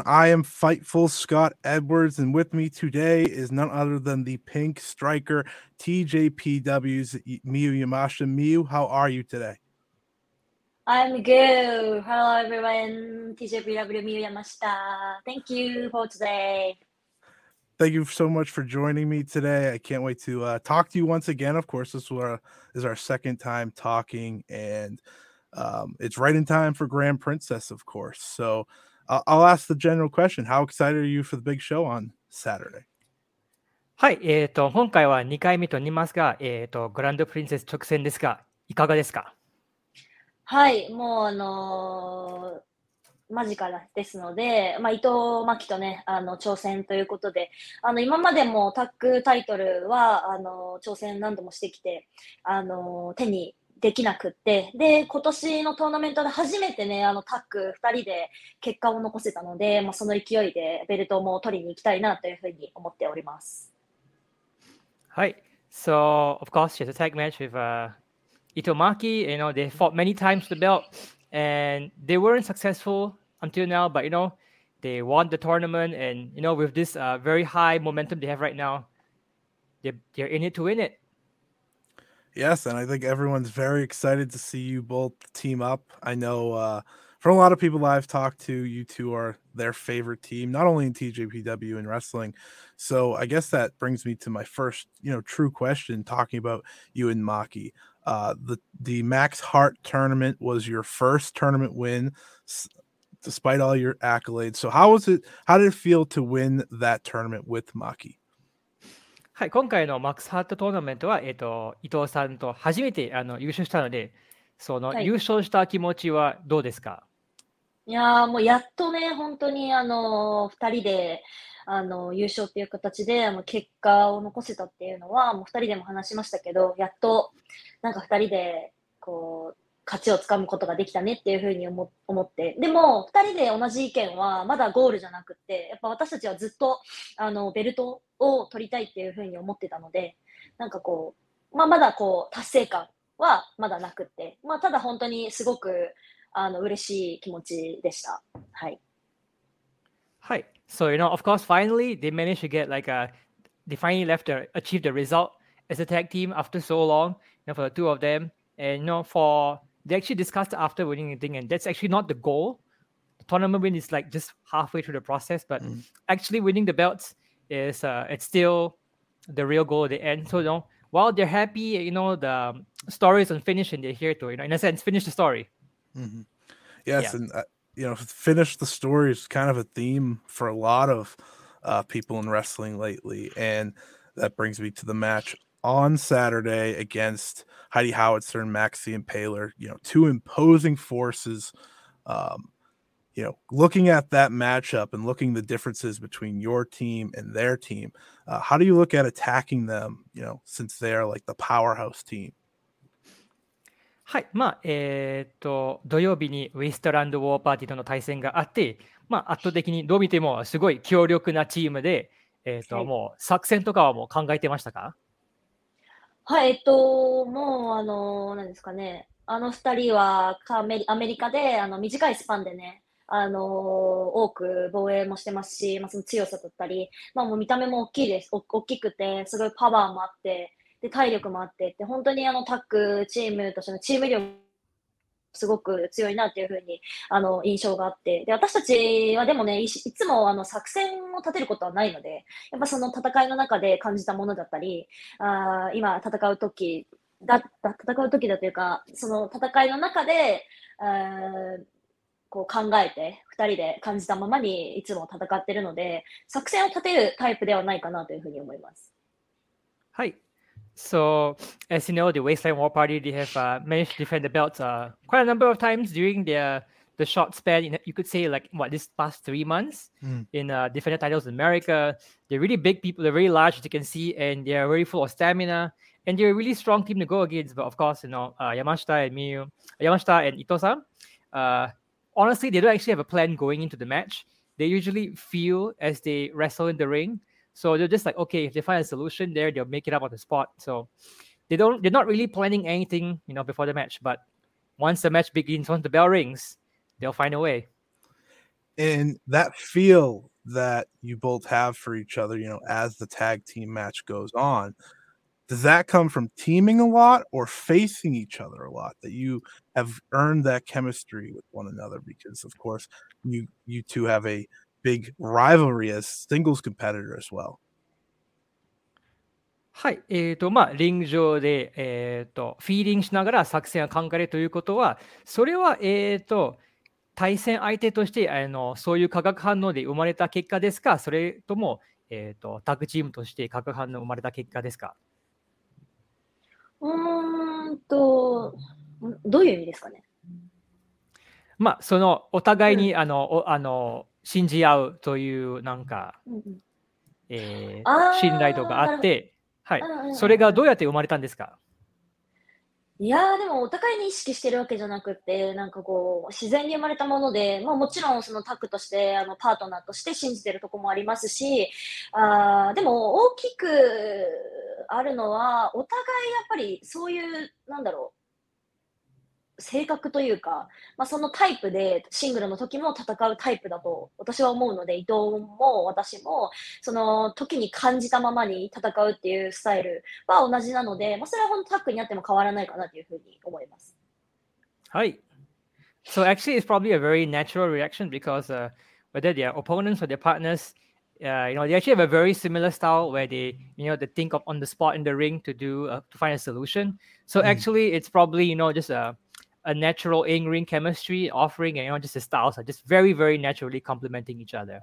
Everyone. I am Fightful Scott Edwards, and with me today is none other than the Pink Striker TJPW's Miyu Yamashita. Miyu, how are you today? I'm good. Hello, everyone. TJPW Miyu Yamashita. Thank you for today. Thank you so much for joining me today. I can't wait to uh, talk to you once again. Of course, this is our, is our second time talking, and um, it's right in time for Grand Princess, of course. So, I'll, I'll ask the general question. How excited are you for the big show on Saturday? はい、えっ、と、今回は2回目となりますが、えっ、と、グランドプリンセス直線ですが、いかがですか？はい、もうあのー間近ですので、まあ、伊藤真希とね、あの、挑戦ということで、あの、今までもタッグタイトルは、あの、挑戦何度もしてきて、あの、手にできなくって、で、今年のトーナメントで初めてね、あの、タッグ2人で結果を残せたので、まあ、その勢いでベルトも取りに行きたいなというふうに思っております。はい。So, of course, she has a tag match with uh, Itomaki. You know, they fought many times the belt and they weren't successful until now, but, you know, they won the tournament and, you know, with this uh, very high momentum they have right now, they, they're in it to win it. Yes, and I think everyone's very excited to see you both team up. I know uh, from a lot of people I've talked to, you two are their favorite team, not only in TJPW and wrestling. So I guess that brings me to my first, you know, true question talking about you and Maki. Uh, the the Max Heart tournament was your first tournament win, s- despite all your accolades. So how was it? How did it feel to win that tournament with Maki? はい、今回のマックスハートトーナメントは、えっ、と、伊藤さんと初めてあの優勝したので、その、はい。優勝した気持ちはどうですか？いやーもうやっとね、本当にあの2人であの優勝っていう形であの結果を残せたっていうのは、もう2人でも話しましたけど、やっとなんか2人でこう勝ちをつかむことができたねっていうふうに思思って、でも2人で同じ意見はまだゴールじゃなくて、やっぱ私たちはずっとあのベルトを取りたいっていうふうに思ってたので、なんかこう、まあ、まだこう達成感はまだなくって、まあ、ただ本当にすごくあの嬉しい気持ちでした。はい。はい。So, you know, of course, finally, they managed to get like a, they finally left the, achieved the result as a tag team after so long, you know, for the two of them. And, you know, for, they actually discussed after winning the thing, and that's actually not the goal. The tournament win is like just halfway through the process, but actually winning the belts is, uh, it's still the real goal at the end. So, you know, while they're happy, you know, the um, story is unfinished and they're here to, you know, in a sense, finish the story. Mhm. Yes, Yeah. and uh, you know, finish the story is kind of a theme for a lot of uh, people in wrestling lately, and that brings me to the match on Saturday against Heidi Howitzer and Max the Impaler. You know, two imposing forces. Um, you know, looking at that matchup and looking the differences between your team and their team, uh, how do you look at attacking them? You know, since they are like the powerhouse team. Hi, ma. えっと、土曜日に Westland War はい、まあ、えっ、ー、と、土曜日にウエストランド・ウォーパーティーとの対戦があって、まあ、圧倒的にどう見てもすごい強力なチームで、えっ、ー、と、もう作戦とかはもう考えてましたかはい、えっと、もう、あの、何ですかね、あの二人はアメリアメリカであの短いスパンでね、あの多く防衛もしてますし、まあ、その強さだったり、まあ、もう見た目も大きいです。お大きくて、すごいパワーもあって、で、体力もあってって、本当にあのタッグチームとしてのチーム力すごく強いなっていうふうに、あの、印象があって。で、私たちはでもね、いつもあの、作戦を立てることはないので、やっぱその戦いの中で感じたものだったり、あ今戦う時だ、だ、戦う時だというか、その戦いの中で、こう考えて、二人で感じたままにいつも戦ってるので、作戦を立てるタイプではないかなというふうに思います。はい。So, as you know, the Wasteland War Party they have uh, managed to defend the belts uh, quite a number of times during their the short span. You could say like what this past three months mm. in uh, defended titles in America. They're really big people. They're very large, as you can see, and they're very full of stamina. And they're a really strong team to go against. But of course, you know uh, Yamashita and Miyu, Yamashita and Ito-san. Uh, honestly, they don't actually have a plan going into the match. They usually feel as they wrestle in the ring so they're just like, okay, if they find a solution there, they'll make it up on the spot. So they don't they're not really planning anything, you know, before the match. But once the match begins, once the bell rings, they'll find a way. And that feel that you both have for each other, you know, as the tag team match goes on, does that come from teaming a lot or facing each other a lot that you have earned that chemistry with one another because of course you you two have a big rivalry as singles competitor as well. はい、えーとまあ、リング上で、えーと、フィーリングしながら作戦を考えるということは、それは、えーと、対戦相手としてあのそういう化学反応で生まれた結果ですか、それとも、えーと、タッグチームとして化学反応生まれた結果ですか？うーんと、どういう意味ですかね？まあ、そのお互いに、うん、あのあの信じ合うというなんか、うんえー、信頼度があって、はい、それがどうやって生まれたんですか？いやでもお互いに意識してるわけじゃなくて、なんかこう、自然に生まれたもので、まあもちろんそのタッグとして、あの、パートナーとして信じてるとこもありますし、あでも大きくあるのは、お互いやっぱりそういう、なんだろう、性格というか、まあ、そのタイプでシングルの時も戦うタイプだと私は思うので伊藤も私もその時に感じたままに戦うっていうスタイルは同じなので、まあ、それは本当タッグにあっても変わらないかなというふうに思います。はい。So actually, it's probably a very natural reaction because uh, whether they are opponents or their partners, uh, you know, they actually have a very similar style where they, you know, they think of on the spot in the ring to do uh, to find a solution. So mm. actually, it's probably you know just a a natural in-ring chemistry offering and you know just the styles are just very very naturally complementing each other.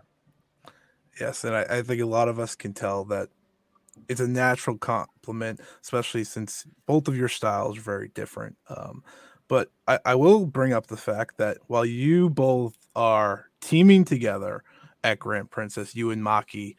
Yes and I, I, think a lot of us can tell that it's a natural complement especially since both of your styles are very different um, but I, I will bring up the fact that while you both are teaming together at grand princess you and maki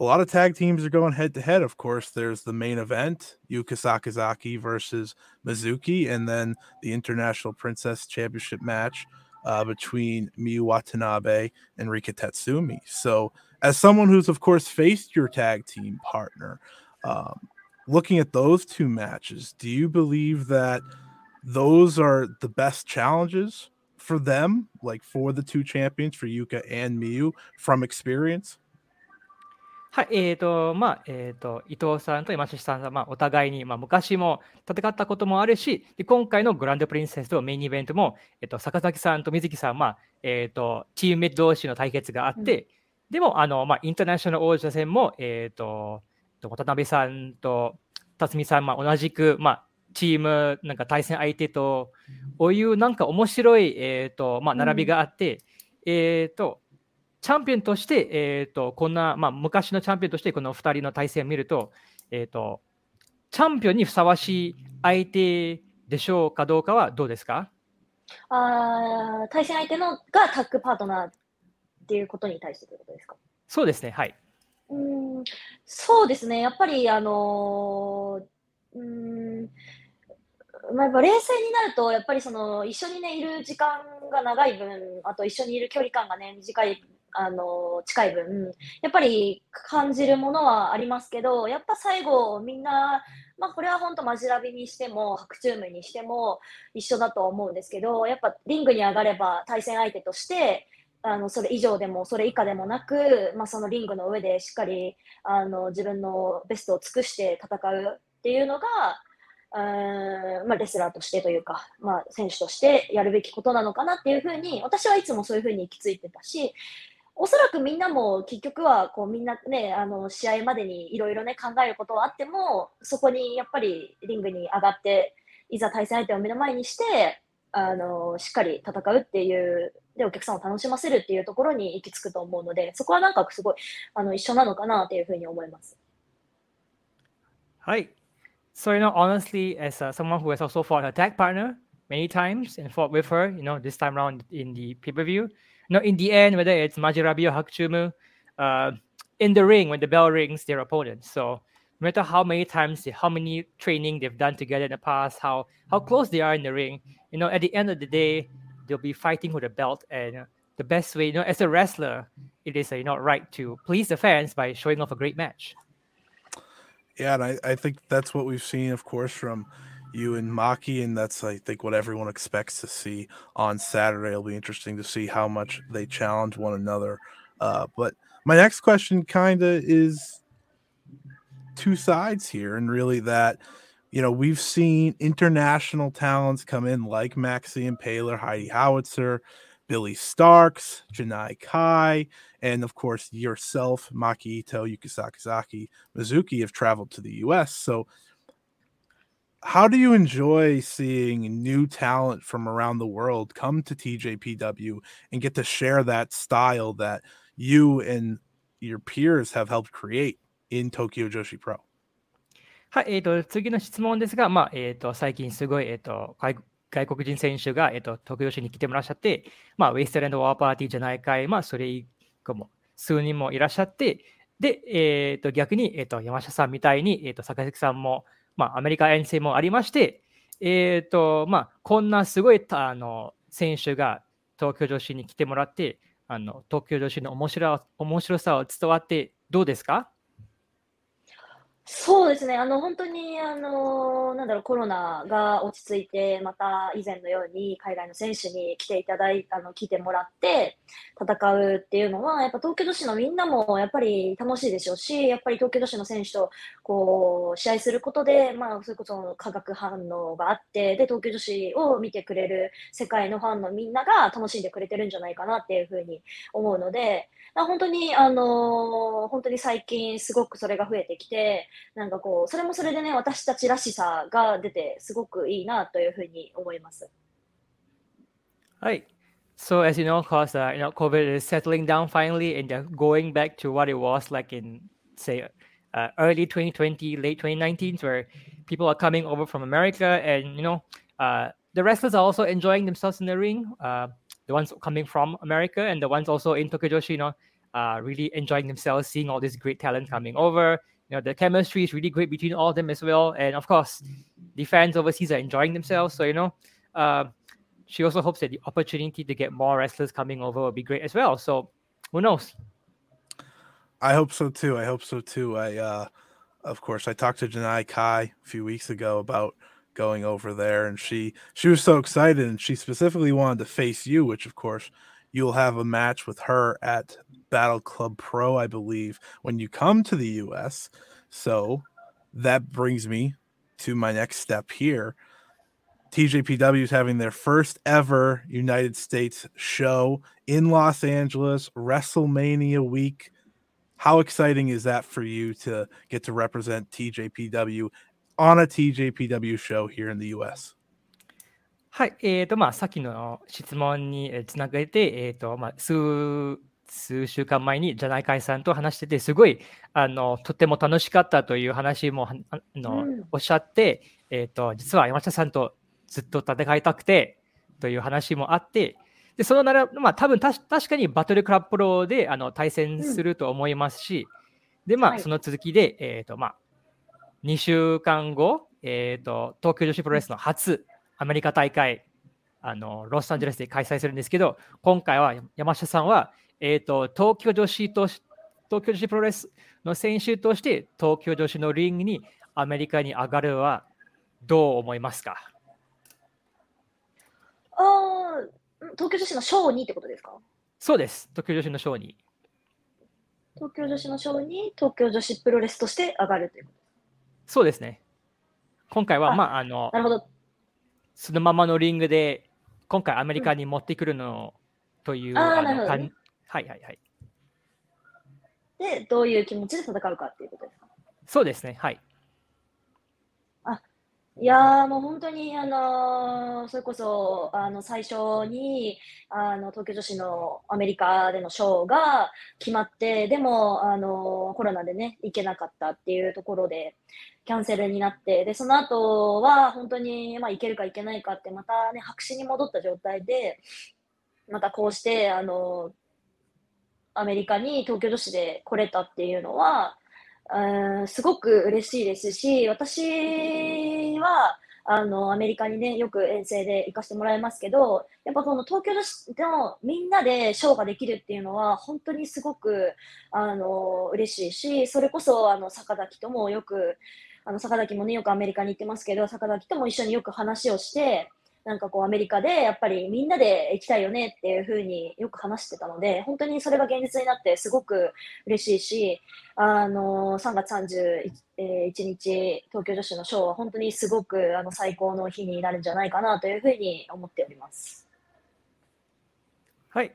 a lot of tag teams are going head to head. Of course, there's the main event, Yuka Sakazaki versus Mizuki, and then the International Princess Championship match uh, between Miu Watanabe and Rika Tatsumi. So, as someone who's, of course, faced your tag team partner, um, looking at those two matches, do you believe that those are the best challenges for them, like for the two champions, for Yuka and Miyu, from experience? はい、えーとまあえーと、伊藤さんと山下さんは、まあ、お互いに、まあ、昔も戦ったこともあるし、で今回のグランドプリンセスとメインイベントも、えーと、坂崎さんと水木さんは、えーと、チームメイト同士の対決があって、うん、でもあの、まあ、インターナショナル王者戦も、えー、と渡辺さんと辰巳さん、まあ、同じく、まあ、チームなんか対戦相手と、こういうなんか面白い、えーとまあ、並びがあって、うん、えーとチャンピオンとして、えーと、こんな、まあ、昔のチャンピオンとしてこの2人の対戦を見ると,、えーとチャンピオンにふさわしい相手でしょうかどうかはどうですか？あー対戦相手のがタッグパートナーっていうことに対してということですか？そうですね、はい。うーんそうですね、やっぱり、あのーうーんまあ、やっぱ冷静になると、やっぱりその一緒に、ね、いる時間が長い分、あと一緒にいる距離感が、ね、短い、あの近い分、やっぱり感じるものはありますけど、やっぱ最後、みんな、まあ、これは本当、マジラビにしても、白チュームにしても一緒だと思うんですけど、やっぱリングに上がれば対戦相手として、あのそれ以上でもそれ以下でもなく、まあ、そのリングの上でしっかりあの自分のベストを尽くして戦うっていうのが、うんまあ、レスラーとしてというか、まあ、選手としてやるべきことなのかなっていうふうに私はいつもそういうふうに行き着いてたしおそらくみんなも結局はこうみんなねあの試合までにいろいろね考えることはあってもそこにやっぱりリングに上がっていざ対戦相手を目の前にしてあのしっかり戦うっていうでお客さんを楽しませるっていうところに行き着くと思うのでそこはなんかすごいあの一緒なのかなっていうふうに思います。はい。So, you know, honestly, as uh, someone who has also fought a tag partner many times and fought with her, you know, this time around in the pay per view, you know, in the end, whether it's Majirabi or Hakuchumu, uh, in the ring, when the bell rings, their opponents. So, no matter how many times, how many training they've done together in the past, how how close they are in the ring, you know, at the end of the day, they'll be fighting for the belt. And the best way, you know, as a wrestler, it is, uh, you know, right to please the fans by showing off a great match. Yeah, and I, I think that's what we've seen, of course, from you and Maki, and that's I think what everyone expects to see on Saturday. It'll be interesting to see how much they challenge one another. Uh, but my next question kind of is two sides here, and really that you know we've seen international talents come in like Max the Impaler, Heidi Howitzer, Billie Starkz, Janai Kai, and of course yourself, Maki Ito, Yuki Sakazaki, Mizuki have traveled to the US. So how do you enjoy seeing new talent from around the world come to TJPW and get to share that style that you and your peers have helped create in Tokyo Joshi Pro? はい、えー、と次の質問ですが、まあえー、と最近すごい、えー、と外外国人選手が、えー、と東京市に来てもらっしゃって、まあ、ウェイストランドワーパーティーじゃないかい、まあ、それ以降も数人もいらっしゃって、で、えー、と逆に、えー、と山下さんみたいに、えー、と坂崎さんも、 まあ、アメリカ遠征もありまして、えーとまあ、こんなすごいあの選手が東京女子に来てもらって、あの東京女子の面白面白さを伝わってどうですか？そうですね、あの本当にあのなんだろうコロナが落ち着いて、また以前のように海外の選手に来ていただいあの来てもらって戦うっていうのは、やっぱ東京都市のみんなもやっぱり楽しいでしょうし、やっぱり東京都市の選手とこう試合することで、まあ、それこそ化学反応があってで、東京女子を見てくれる世界のファンのみんなが楽しんでくれてるんじゃないかなっていうふうに思うので、本当に、あの本当に最近すごくそれが増えてきて、なんかこう、それもそれでね、私たちらしさが出て、すごくいいなというふうに思います。はい。So as you know, cause uh, you know COVID is settling down finally and they're going back to what it was like in say uh, early 2020, late 2019, where people are coming over from America and you know uh, the wrestlers are also enjoying themselves in the ring. Uh, the ones coming from America and the ones also in Tokyo Joshi, you know, uh, really enjoying themselves, seeing all this great talent coming over. You know, the chemistry is really great between all of them as well, and of course, the fans overseas are enjoying themselves. So you know. Uh, she also hopes that the opportunity to get more wrestlers coming over will be great as well. So who knows? I hope so too. I hope so too. I, uh, of course, I talked to Janai Kai a few weeks ago about going over there, and she she was so excited, and she specifically wanted to face you, which of course you'll have a match with her at Battle Club Pro, I believe, when you come to the U.S. So that brings me to my next step here. TJPW is having their first ever United States show in Los Angeles, WrestleMania week. How exciting is that for you to get to represent TJPW on a TJPW show here in the US? はい、えーとまあ、さっきの質問にえーつなげて、えーとまあ、数数週間前にジャナイカイさんと話してて、すごいあのとても楽しかったという話もあの、うん、おっしゃって、えーと、実は山下さんとずっと戦いたくてという話もあって、でそのなら、まあ、多分た確かにバトルクラブプロであの対戦すると思いますし、うん、で、まあ、はい、その続きで、えーとまあ、2週間後、えーと、東京女子プロレスの初アメリカ大会、あのロサンゼルスで開催するんですけど、今回は山下さんは、えーと、東京女子と東京女子プロレスの選手として東京女子のリングにアメリカに上がるはどう思いますか？あ東京女子のショーにってことですか？そうです、東京女子のショーに。東京女子のショーに東京女子プロレスとして上がるということそうですね。今回は、まあ、あの、なるほど。そのままのリングで、今回アメリカに持ってくるのという、うん、あなるほど、ね、はいはいはい。で、どういう気持ちで戦うかっていうことですか？そうですね、はい。いやーもう本当に、あのーそれこそ、あの、最初に、あの、東京女子のアメリカでのショーが決まって、でも、あのーコロナでね、行けなかったっていうところで、キャンセルになって、で、その後は本当に、まあ、行けるか行けないかって、またね、白紙に戻った状態で、またこうして、あのアメリカに東京女子で来れたっていうのは、うんすごく嬉しいですし、私は、あの、アメリカにね、よく遠征で行かせてもらいますけど、やっぱこの東京のみんなでショーができるっていうのは、本当にすごく、あの、嬉しいし、それこそ、あの、坂崎ともよく、あの、坂崎もね、よくアメリカに行ってますけど、坂崎とも一緒によく話をして、なんかこうアメリカでやっぱりみんなで行きたいよねっていうふうによく話してたので、本当にそれが現実になってすごく嬉しいし、あの、3月31日東京女子のショーは本当にすごくあの最高の日になるんじゃないかなというふうに思っております。はい。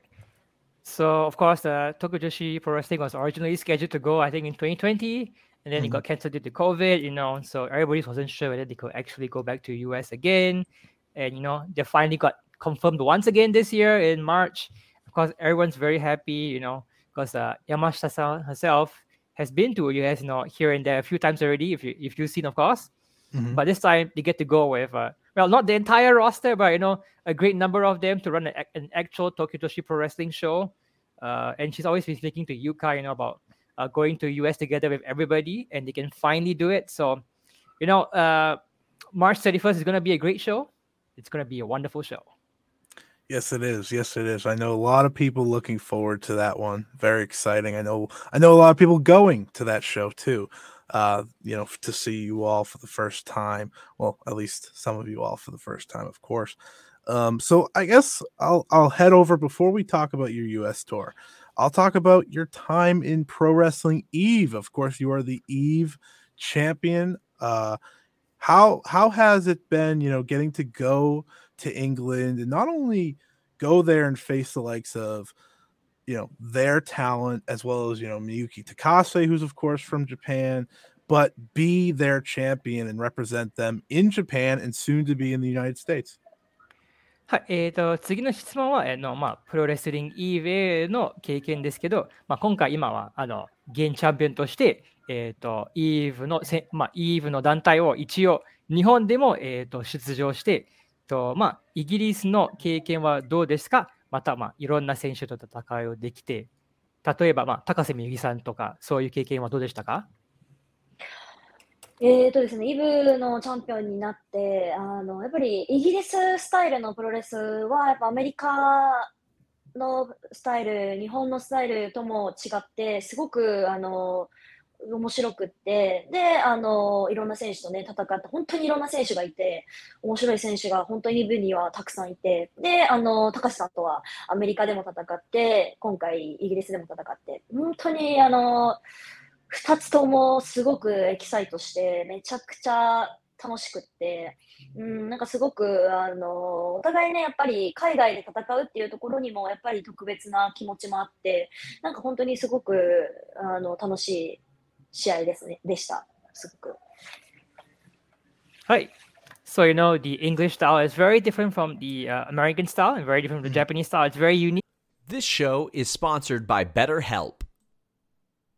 So, of course, the Tokyo Joshi Pro Wrestling was originally scheduled to go, I think, in 2020, and then mm-hmm. it got canceled due to COVID, you know, so everybody wasn't sure whether they could actually go back to US again. and you know they finally got confirmed once again this year in March. Of course, everyone's very happy, you know, because uh, Yamashita herself has been to US, you know, here and there a few times already. If you if you've seen, of course, mm-hmm. but this time they get to go with uh, well, not the entire roster, but you know, a great number of them to run an, an actual Tokyo Joshi Pro Wrestling show. Uh, and she's always been speaking to Yuka, you know, about uh, going to US together with everybody, and they can finally do it. So, you know, uh, March 31st is going to be a great show it's going to be a wonderful show. Yes, it is. Yes, it is. I know a lot of people looking forward to that one. Very exciting. I know. I know a lot of people going to that show too. Uh, you know, to see you all for the first time. Well, at least some of you all for the first time, of course. Um, so I guess I'll I'll head over before we talk about your U.S. tour. I'll talk about your time in pro wrestling Eve. Of course, you are the Eve champion. Uh, how how has it been you know getting to go to england and not only go there and face the likes of you know their talent as well as you know miyuki takase who's of course from japan but be their champion and represent them in japan and soon to be in the united states はい、えーと、次の質問は、えーのまあ、プロレスリング eWay の経験ですけど、まあ、今回、今はあの現チャンピオンとして、えーと、イーブのせ、まあ、イーブの団体を一応日本でも、えーと、出場して、とまあ、イギリスの経験はどうですか？また、まあ、いろんな選手と戦いをできて、例えば、まあ、高瀬美由さんとか、そういう経験はどうでしたか？えーとですね、イブのチャンピオンになって、あのやっぱりイギリススタイルのプロレスは、やっぱアメリカのスタイル、日本のスタイルとも違って、すごくあの面白くって、で、あの、いろんな選手とね、戦って、本当にいろんな選手がいて、面白い選手が本当に部にはたくさんいて、で、あの、高橋さんとはアメリカでも戦って、今回イギリスでも戦って、本当にあの、二つともすごくエキサイトして、めちゃくちゃ楽しくって、うん、なんかすごく、あの、お互いね、やっぱり海外で戦うっていうところにも、やっぱり特別な気持ちもあって、なんか本当にすごく、あの、楽しい試合ですね、でした。すごく。はい。So, you know, the English style is very different from the uh, American style and very different from the Japanese style. It's very unique. This show is sponsored by BetterHelp.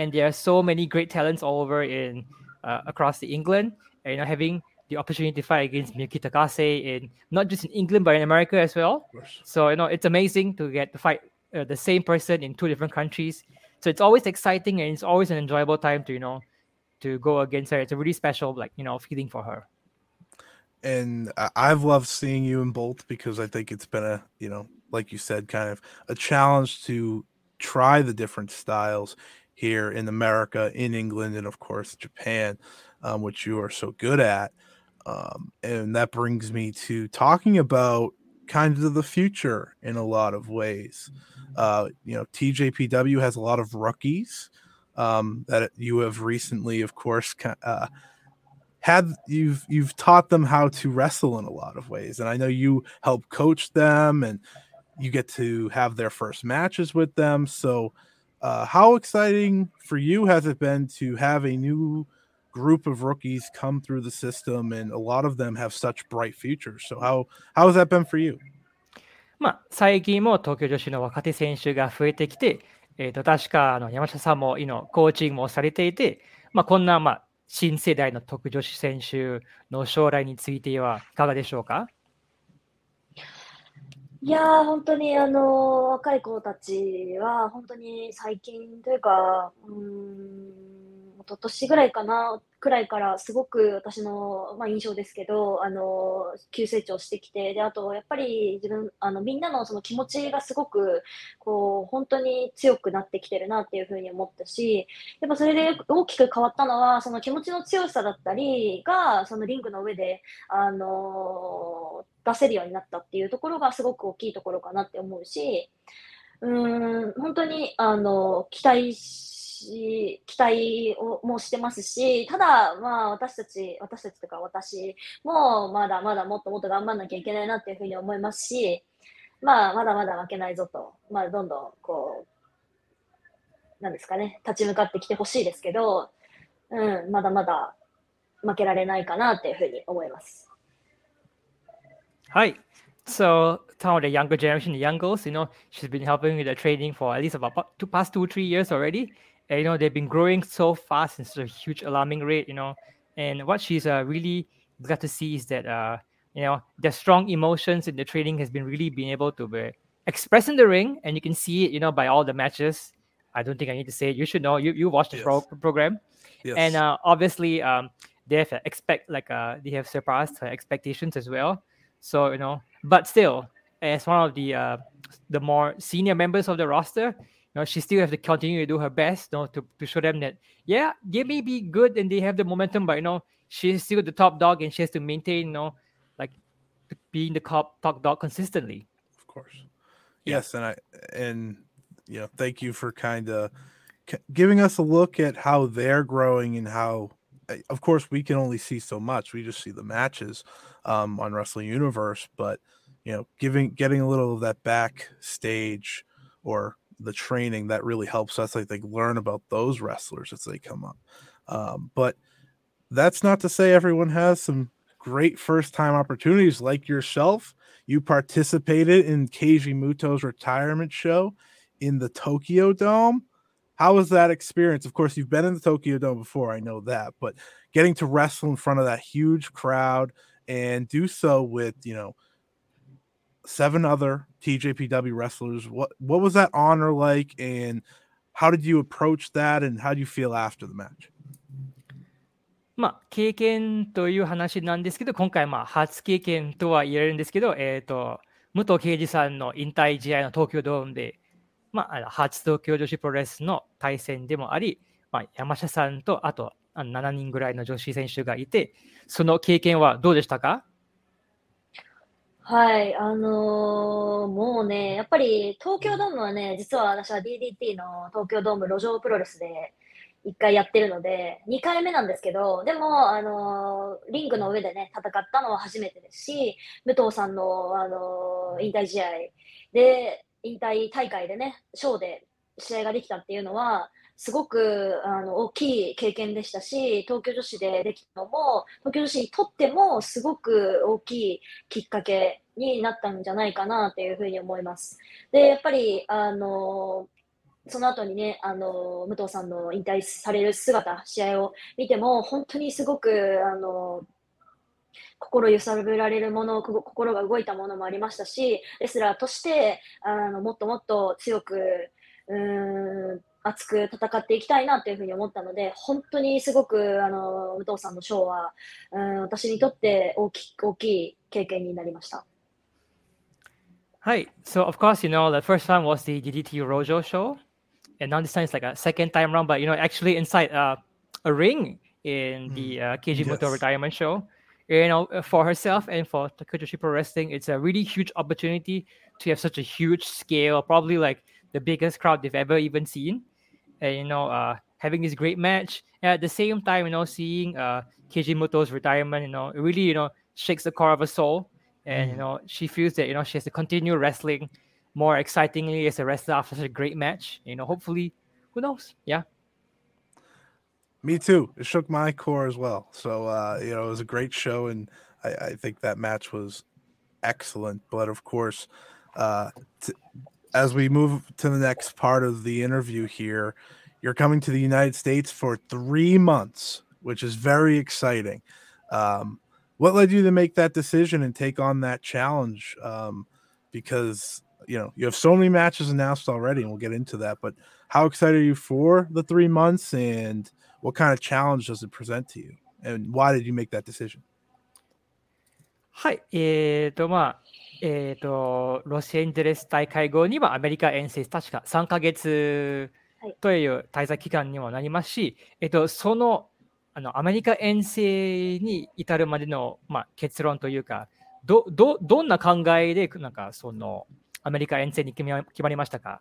And there are so many great talents all over in uh, across the England. And, you know, having the opportunity to fight against Miyuki Takase in not just in England but in America as well. So you know, it's amazing to get to fight uh, the same person in two different countries. So it's always exciting and it's always an enjoyable time to you know to go against her. It's a really special like you know feeling for her. and I've loved seeing you in both because I think it's been a you know like you said kind of a challenge to try the different styles here in America, in England, and of course Japan, um, which you are so good at. Um, and that brings me to talking about kind of the future in a lot of ways. Uh, you know, TJPW has a lot of rookies um, that you have recently, of course, uh, had you've you've taught them how to wrestle in a lot of ways and i know you help coach them and you get to have their first matches with them so uh, how exciting for you has it been to have a new group of rookies come through the system and a lot of them have such bright futures so how how has that been for you まあ、最近も東京女子の若手選手が増えてきて、えー、と確かあの山下さんもいのコーチングもされていて、まあ、こんな、まあ、新世代の特女子選手の将来についてはいかがでしょうか いやー、本当にあの若い子たちは、本当に最近というか、うーん、一昨年ぐらいかな、くらいからすごく私の、まあ、印象ですけど、あの急成長してきて、で、あとやっぱり自分、あのみんなのその気持ちがすごく、こう、本当に強くなってきてるなっていうふうに思ったし、やっぱそれで大きく変わったのは、その気持ちの強さだったりが、そのリングの上で、あの出せるようになったっていうところがすごく大きいところかなって思うし、うん、本当に、あの、期待し、期待をもしてますし、ただ、まあ、私たち、私たちとか私も、まだまだもっともっと頑張んなきゃいけないなっていうふうに思いますし、まあ、まだまだ負けないぞと、まあ、どんどん、こう、なんですかね、立ち向かってきてほしいですけど、うん、まだまだ負けられないかなっていうふうに思います。Hi. So some of the younger generation, the young girls, you know, she's been helping with the training for at least about two past two, three years already. And, you know, they've been growing so fast and such a huge alarming rate, you know. And what she's uh, really glad to see is that, uh, you know, their strong emotions in the training has been really being able to be expressed in the ring. And you can see it, you know, by all the matches. I don't think I need to say it. You should know. You, you watched the Yes. pro- program. yes And uh, obviously, um, they have uh, expect like uh, they have surpassed her expectations as well. So you know, but still, as one of the uh, the more senior members of the roster, you know, she still have to continue to do her best, you know, to, to show them that yeah, they may be good and they have the momentum, but you know, she's still the top dog and she has to maintain, you know, like being the top top dog consistently. Of course. Yes, and I and you know, thank you for kind of giving us a look at how they're growing and how of course we can only see so much. We just see the matches um on Wrestling Universe, but you know, giving getting a little of that backstage or the training that really helps us, I think, learn about those wrestlers as they come up. Um, but that's not to say everyone has some great first time opportunities like yourself. You participated in Keiji Muto's retirement show in the Tokyo Dome. How was that experience? Of course, you've been in the Tokyo Dome before, I know that, but getting to wrestle in front of that huge crowd and do so with, you know, seven other TJPW wrestlers. What what was that honor like, and how did you approach that, and how do you feel after the match? まあ、経験という話なんですけど、今回、まあ、初経験とは言えるんですけど、えっ、ー、と、武藤敬司さんの引退試合の東京ドームで、 まあ、初東京女子プロレスの対戦でもあり、まあ、山下さんとあと7人ぐらいの女子選手がいて、その経験はどうでしたか？はい、あのーもうね、やっぱり東京ドームはね、実は私は DDT の東京ドーム路上プロレスで1回やってるので、2回目なんですけど、でも、あのーリングの上でね、戦ったのは初めてですし、武藤さんの、あのー引退試合で、引退大会でね、ショーで試合ができたっていうのは、すごくあの大きい経験でしたし、東京女子でできたのも、東京女子にとってもすごく大きいきっかけになったんじゃないかなというふうに思います。で、やっぱり、あの、その後にね、あの、武藤さんの引退される姿、試合を見ても、本当にすごく、あの、心揺さぶられるもの、心が動いたものもありましたし、レスラーとして、あの、もっともっと強く、うーん、熱く戦っていきたいなというふうに思ったので、本当にすごく、あの、武藤さんのショーは、うん、私にとって大き大きい経験になりました。はい。So, of course, you know, the first time was the DDT Rojo show. And now this time it's like a second time around, but, you know, actually inside uh, a ring in the uh, Kijimoto yes. retirement show. You know, for herself and for Tokyo Joshi Pro Wrestling, it's a really huge opportunity to have such a huge scale, probably like the biggest crowd they've ever even seen. and you know uh, having this great match. And at the same time, you know, seeing uh, Keiji Muto's retirement, you know, it really you know shakes the core of her soul, and mm. you know she feels that you know she has to continue wrestling more excitingly as a wrestler after such a great match. You know, hopefully, who knows? Yeah. Me too. It shook my core as well. So uh, you know, it was a great show, and I, I think that match was excellent. But of course, uh, t- as we move to the next part of the interview here, you're coming to the United States for three months, which is very exciting. Um, what led you to make that decision and take on that challenge? Um, because you know you have so many matches announced already, and we'll get into that. But how excited are you for the three months, and what kind of challenge does it present to you, and why did you make that decision? はい、えーとまあえーと、ロサンゼルス大会後にはアメリカ遠征、確か3か月という滞在期間にもなりますし、えーと、そのあのアメリカ遠征に至るまでの、まあ、結論というか、どどどんな考えでなんかそのアメリカ遠征に決ま決まりましたか？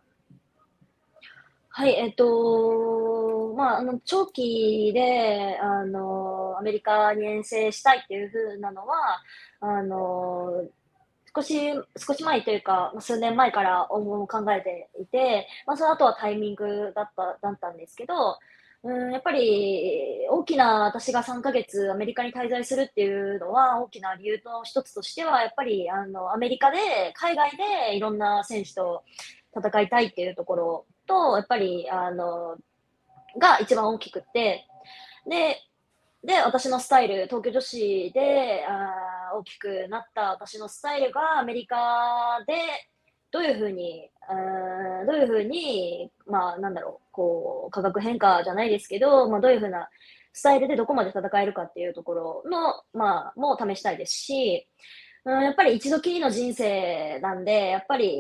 はい、えっ、と、まあ、あの、長期で、あの、アメリカに遠征したいっていうふうなのは、あの、少し、少し前というか、数年前から考えていて、まあ、その後はタイミングだった、だったんですけど、うん、やっぱり大きな私が3ヶ月アメリカに滞在するっていうのは大きな理由の一つとしては、やっぱりあのアメリカで、海外でいろんな選手と戦いたいっていうところと、やっぱりあのが一番大きくて、で、で、私のスタイル、東京女子であ大きくなった私のスタイルがアメリカでどういうふうに、あどういうふうに、まあ、なんだろう、こう、価格変化じゃないですけど、まあ、どういうふうなスタイルでどこまで戦えるかっていうところの、まあ、も試したいですし、うん、やっぱり一度きりの人生なんで、やっぱり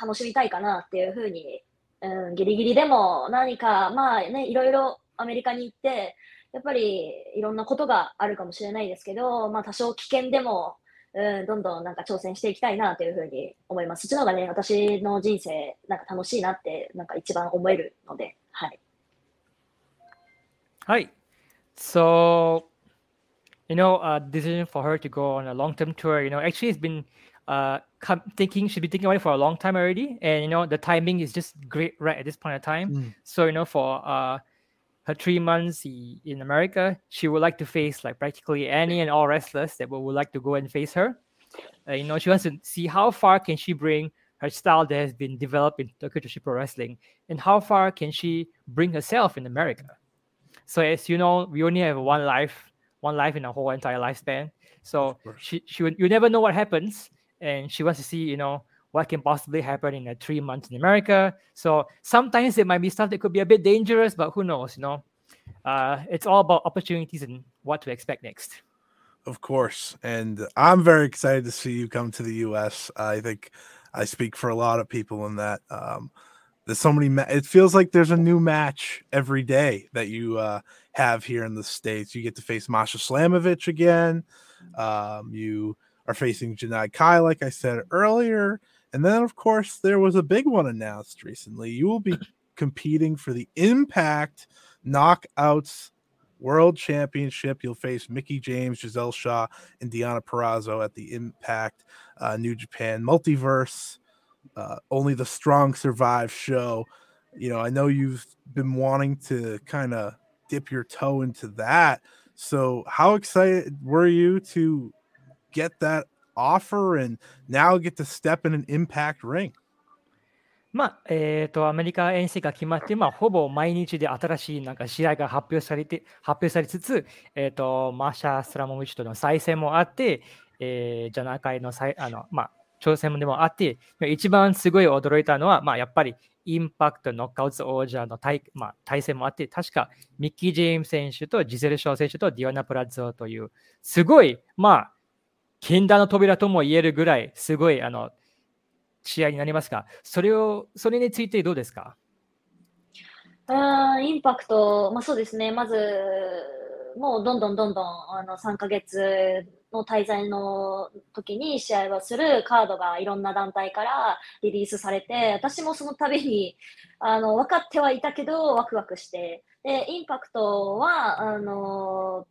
楽しみたいかなっていうふうに、うん、ギリギリでも何か、まあね、いろいろアメリカに行って、やっぱりいろんなことがあるかもしれないですけど、まあ多少危険でも、うん、どんどんなんか挑戦していきたいなというふうに思います。そっちの方がね、私の人生、なんか楽しいなって、なんか一番思えるので、はい。はい。So, you know, a decision for her to go on a long-term tour, you know, actually has been uh thinking she's been thinking about it for a long time already, and you know, the timing is just great right at this point in time. Mm. So, you know, for uh her three months in America, she would like to face like practically any and all wrestlers that would, would like to go and face her. Uh, you know, she wants to see how far can she bring her style that has been developed in Tokyo Joshi Pro Wrestling, and how far can she bring herself in America. So as you know, we only have one life, one life in a whole entire lifespan. So she, she would, you never know what happens, and she wants to see, you know, what can possibly happen in a three months in America. So sometimes it might be stuff that could be a bit dangerous, but who knows, you know? Uh, it's all about opportunities and what to expect next. Of course. And I'm very excited to see you come to the US. I think I speak for a lot of people in that. Um, there's so many, ma- it feels like there's a new match every day that you uh, have here in the States. You get to face Masha Slamovich again. Um, you are facing Janai Kai, like I said earlier. And then, of course, there was a big one announced recently. You will be competing for the Impact Knockouts World Championship. You'll face Mickie James, Giselle Shaw, and Deonna Purrazzo at the Impact uh, New Japan Multiverse. Uh, only the strong survive show. You know, I know you've been wanting to kind of dip your toe into that. So, how excited were you to get that offer and now get to step in an impact ring? まあ、えっ、ー、と、アメリカ遠征が決まって、まあ、ほぼ毎日で新しいなんか試合が発表されて、発表されつつ、えっ、ー、と、マーシャ・スラモムチとの再戦もあって、えー、ジャナカイの再、あの、まあ、挑戦でもあって、一番すごい驚いたのは、まあ、やっぱり、インパクトノックアウト王者の対,、まあ、対戦もあって、確かミッキー・ジェーム選手とジゼル・ショー選手とディオナ・プラッツォという、すごい、まあ、禁断の扉とも言えるぐらい、すごいあの試合になりますが、それをそれについてどうですか？あインパクト、まあ、そうですね、まず、もうどんどんどんどんあの3ヶ月の滞在の時に試合をするカードがいろんな団体からリリースされて、私もその度にあの分かってはいたけど、ワクワクして、でインパクトはあの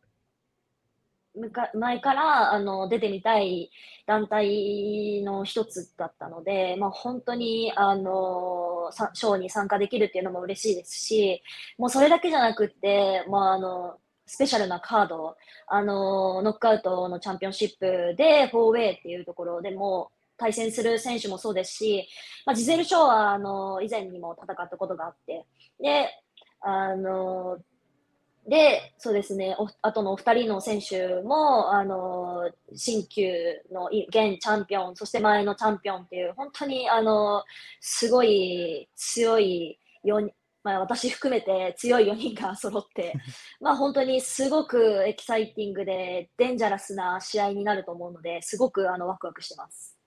前からあの出てみたい団体の一つだったので、まあ、本当にあのショーに参加できるっていうのも嬉しいですし、もうそれだけじゃなくて、まあ、あのスペシャルなカード、あのノックアウトのチャンピオンシップで 4way っていうところでも対戦する選手もそうですし、まあ、ジゼル・ショーはあの以前にも戦ったことがあって、であので、そうですね、おあとのお二人の選手も、あの、新旧の現チャンピオン、そして前のチャンピオンっていう、本当に、あの、すごい強い4まあ、私含めて強い4人が揃って、まあ本当にすごくエキサイティングでデンジャラスな試合になると思うので、すごくあのワクワクしてます。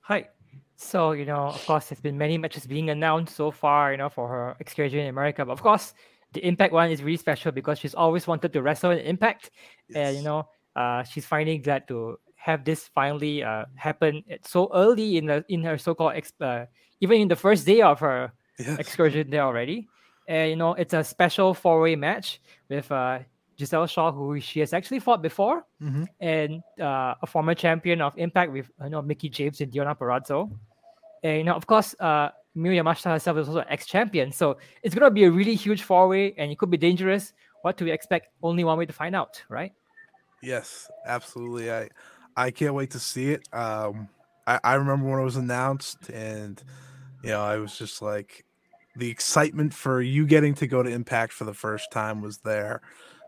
はい。So, you know, of course, there's been many matches being announced so far, you know, for her excursion in America. But of course, the Impact one is really special because she's always wanted to wrestle in Impact, yes. and you know, uh, she's finally glad to have this finally uh, happen so early in the in her so-called exp- uh, even in the first day of her yes. excursion there already. And you know, it's a special four-way match with uh, Giselle Shaw, who she has actually fought before, mm-hmm. and uh, a former champion of Impact with you know Mickie James and Deonna Purrazzo. And you know, of course, uh, Miyu Yamashita herself is also an ex-champion. So it's gonna be a really huge four-way, and it could be dangerous. What do we expect? Only one way to find out, right? Yes, absolutely. I I can't wait to see it. Um, I, I remember when it was announced, and you know, I was just like, the excitement for you getting to go to Impact for the first time was there.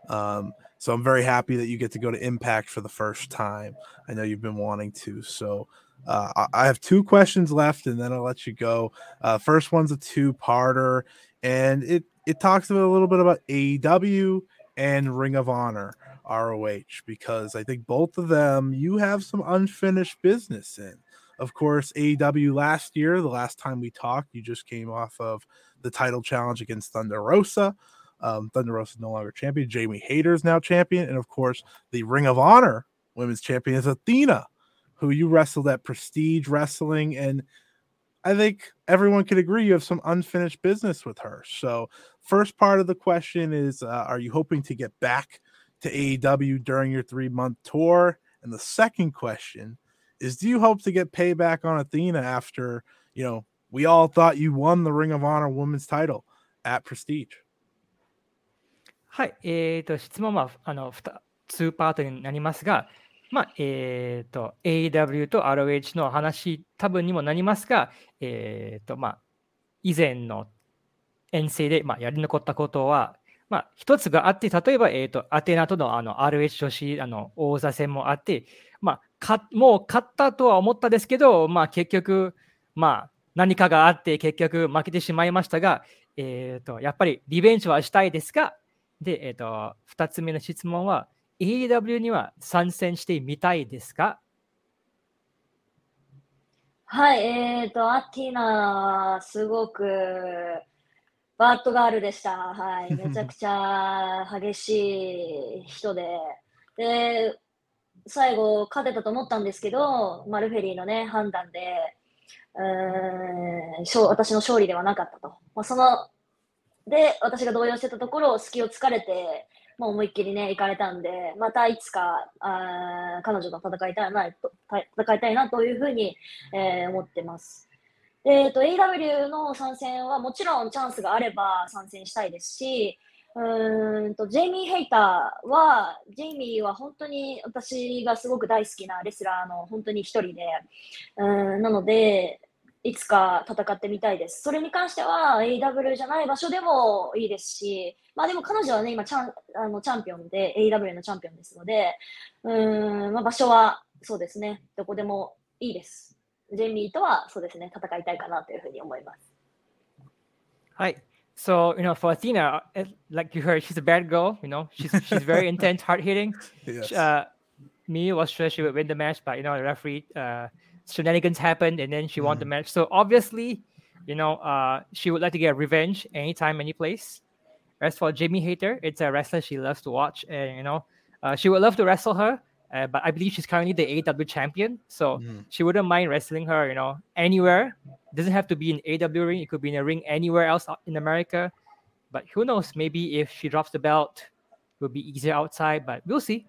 Um, so I'm very happy that you get to go to Impact for the first time. I know you've been wanting to. So uh, I have two questions left, and then I'll let you go. Uh, first one's a two-parter, and it it talks a little bit about AEW and Ring of Honor ROH because I think both of them you have some unfinished business in. of course, AEW last year, the last time we talked, you just came off of the title challenge against Thunder Rosa. Um, Thunder Rosa is no longer champion. Jamie Hayter is now champion. And of course, the Ring of Honor women's champion is Athena, who you wrestled at Prestige Wrestling. And I think everyone could agree you have some unfinished business with her. So, first part of the question is uh, Are you hoping to get back to AEW during your three month tour? And the second question is Do you hope to get payback on Athena after, you know, we all thought you won the Ring of Honor women's title at Prestige? はい、えーと、質問はあの2パートになりますが、 まあ、えっ、ー、と、AW と ROH の話、多分にもなりますが、えっ、ー、と、まあ、以前の遠征で、まあ、やり残ったことは、まあ、一つがあって、例えば、えっ、ー、と、アテナとのあの RH 女子あの王座戦もあって、まあ、かもう勝ったとは思ったですけど、まあ、結局、まあ、何かがあって、結局負けてしまいましたが、えっ、ー、と、やっぱりリベンジはしたいですが、で、えっ、ー、と、2つ目の質問は、AEW には参戦してみたいですか？はい、えっ、ー、と、アティナ、すごくバッドガールでした。はい、めちゃくちゃ激しい人で。で、最後、勝てたと思ったんですけど、マルフェリーのね、判断で、うーん私の勝利ではなかったと。まあ、そので、私が動揺してたところを隙を突かれて、もう思いっきりね、行かれたんで、またいつか、あ彼女と戦いたいなと、戦いたいなというふうに、えー、思ってます。えっ、ー、と、AW の参戦はもちろんチャンスがあれば参戦したいですし、うんと、ジェイミー・ヘイターは、ジェイミーは本当に私がすごく大好きなレスラーの本当に一人で、うんなので、いつか戦ってみたいです。それに関しては AW じゃない場所でもいいですし、まあでも彼女はね、今チャンあのチャンピオンで AW のチャンピオンですので、うん、まあ、場所はそうですね、どこでもいいです。ジェイミーとはそうですね、戦いたいかなというふうに思います。はい。So, you know, for Athena, like you heard, she's a bad girl, you know, she's, she's very intense, hard hitting. yes. Uh, me was sure she would win the match, but, you know, the referee uh, shenanigans happened and then she won the mm. match. So obviously, you know, uh, she would like to get revenge anytime, any place. As for Jamie Hayter, it's a wrestler she loves to watch, and you know, uh, she would love to wrestle her. Uh, but I believe she's currently the AEW champion, so mm. she wouldn't mind wrestling her. You know, anywhere. Doesn't have to be in AEW ring. It could be in a ring anywhere else in America. But who knows? Maybe if she drops the belt, it will be easier outside. But we'll see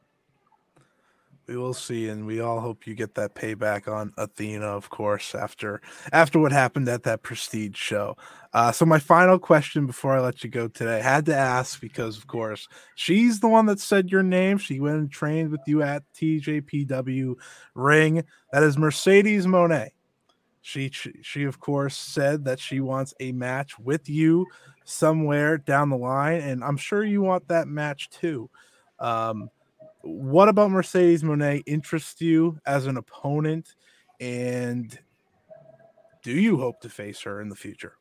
we will see and we all hope you get that payback on athena of course after after what happened at that prestige show. Uh, so my final question before i let you go today I had to ask because of course she's the one that said your name. She went and trained with you at tjpw ring. That is Mercedes Moné. She, she she of course said that she wants a match with you somewhere down the line and i'm sure you want that match too. Um, what about Mercedes Monet interests you as an opponent, and do you hope to face her in the future?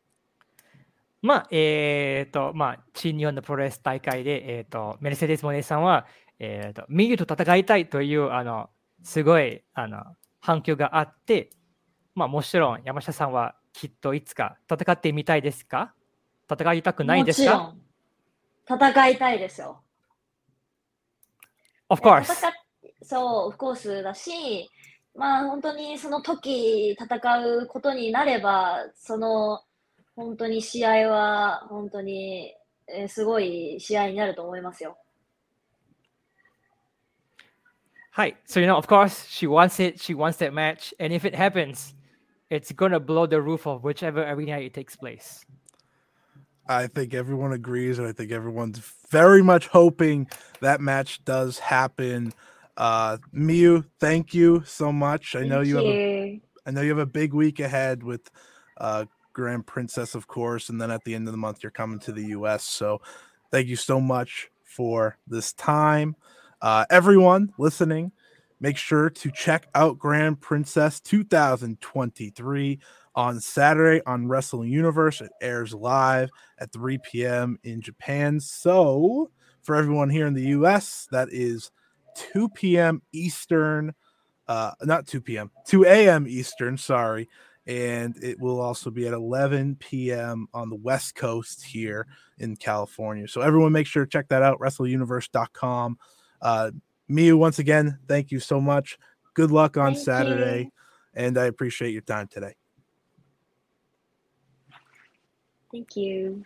まあ、えっ、ー、と、まあ、新日本のプロレス大会で、えっ、ー、と、メルセデス・モネさんは、えっ、ー、と、ミユと戦いたいという、あの、すごい、あの、反響があって、まあ、もちろん山下さんはきっといつか戦ってみたいですか？戦いたくないですか？戦いたいですよ。Of course. そう、オフコースだし、まあ本当にその時戦うことになれば、その本当に試合は本当に、えー、すごい試合になると思いますよ。はい。So, you know, of course, she wants it. She wants that match. And if it happens, it's to blow the roof of whichever arena it takes place. I think everyone agrees, and I think everyone's very much hoping that match does happen. Uh, Miyu, thank you so much. I know you, you, have a, I know you have a big week ahead with uh, Grand Princess, of course, and then at the end of the month you're coming to the U.S. So, thank you so much for this time. Uh, everyone listening, make sure to check out Grand Princess 2023 on Saturday on Wrestle Universe. It airs live at 3 p.m. in Japan. So, for everyone here in the US, that is 2 p.m. Eastern uh, not 2 p.m., 2 a.m. Eastern, sorry. And it will also be at 11 p.m. on the West Coast here in California. So everyone make sure to check that out, wrestleuniverse.com. Uh, Miyu, once again, thank you so much. Good luck on Thank Saturday. you. And I appreciate your time today. Thank you.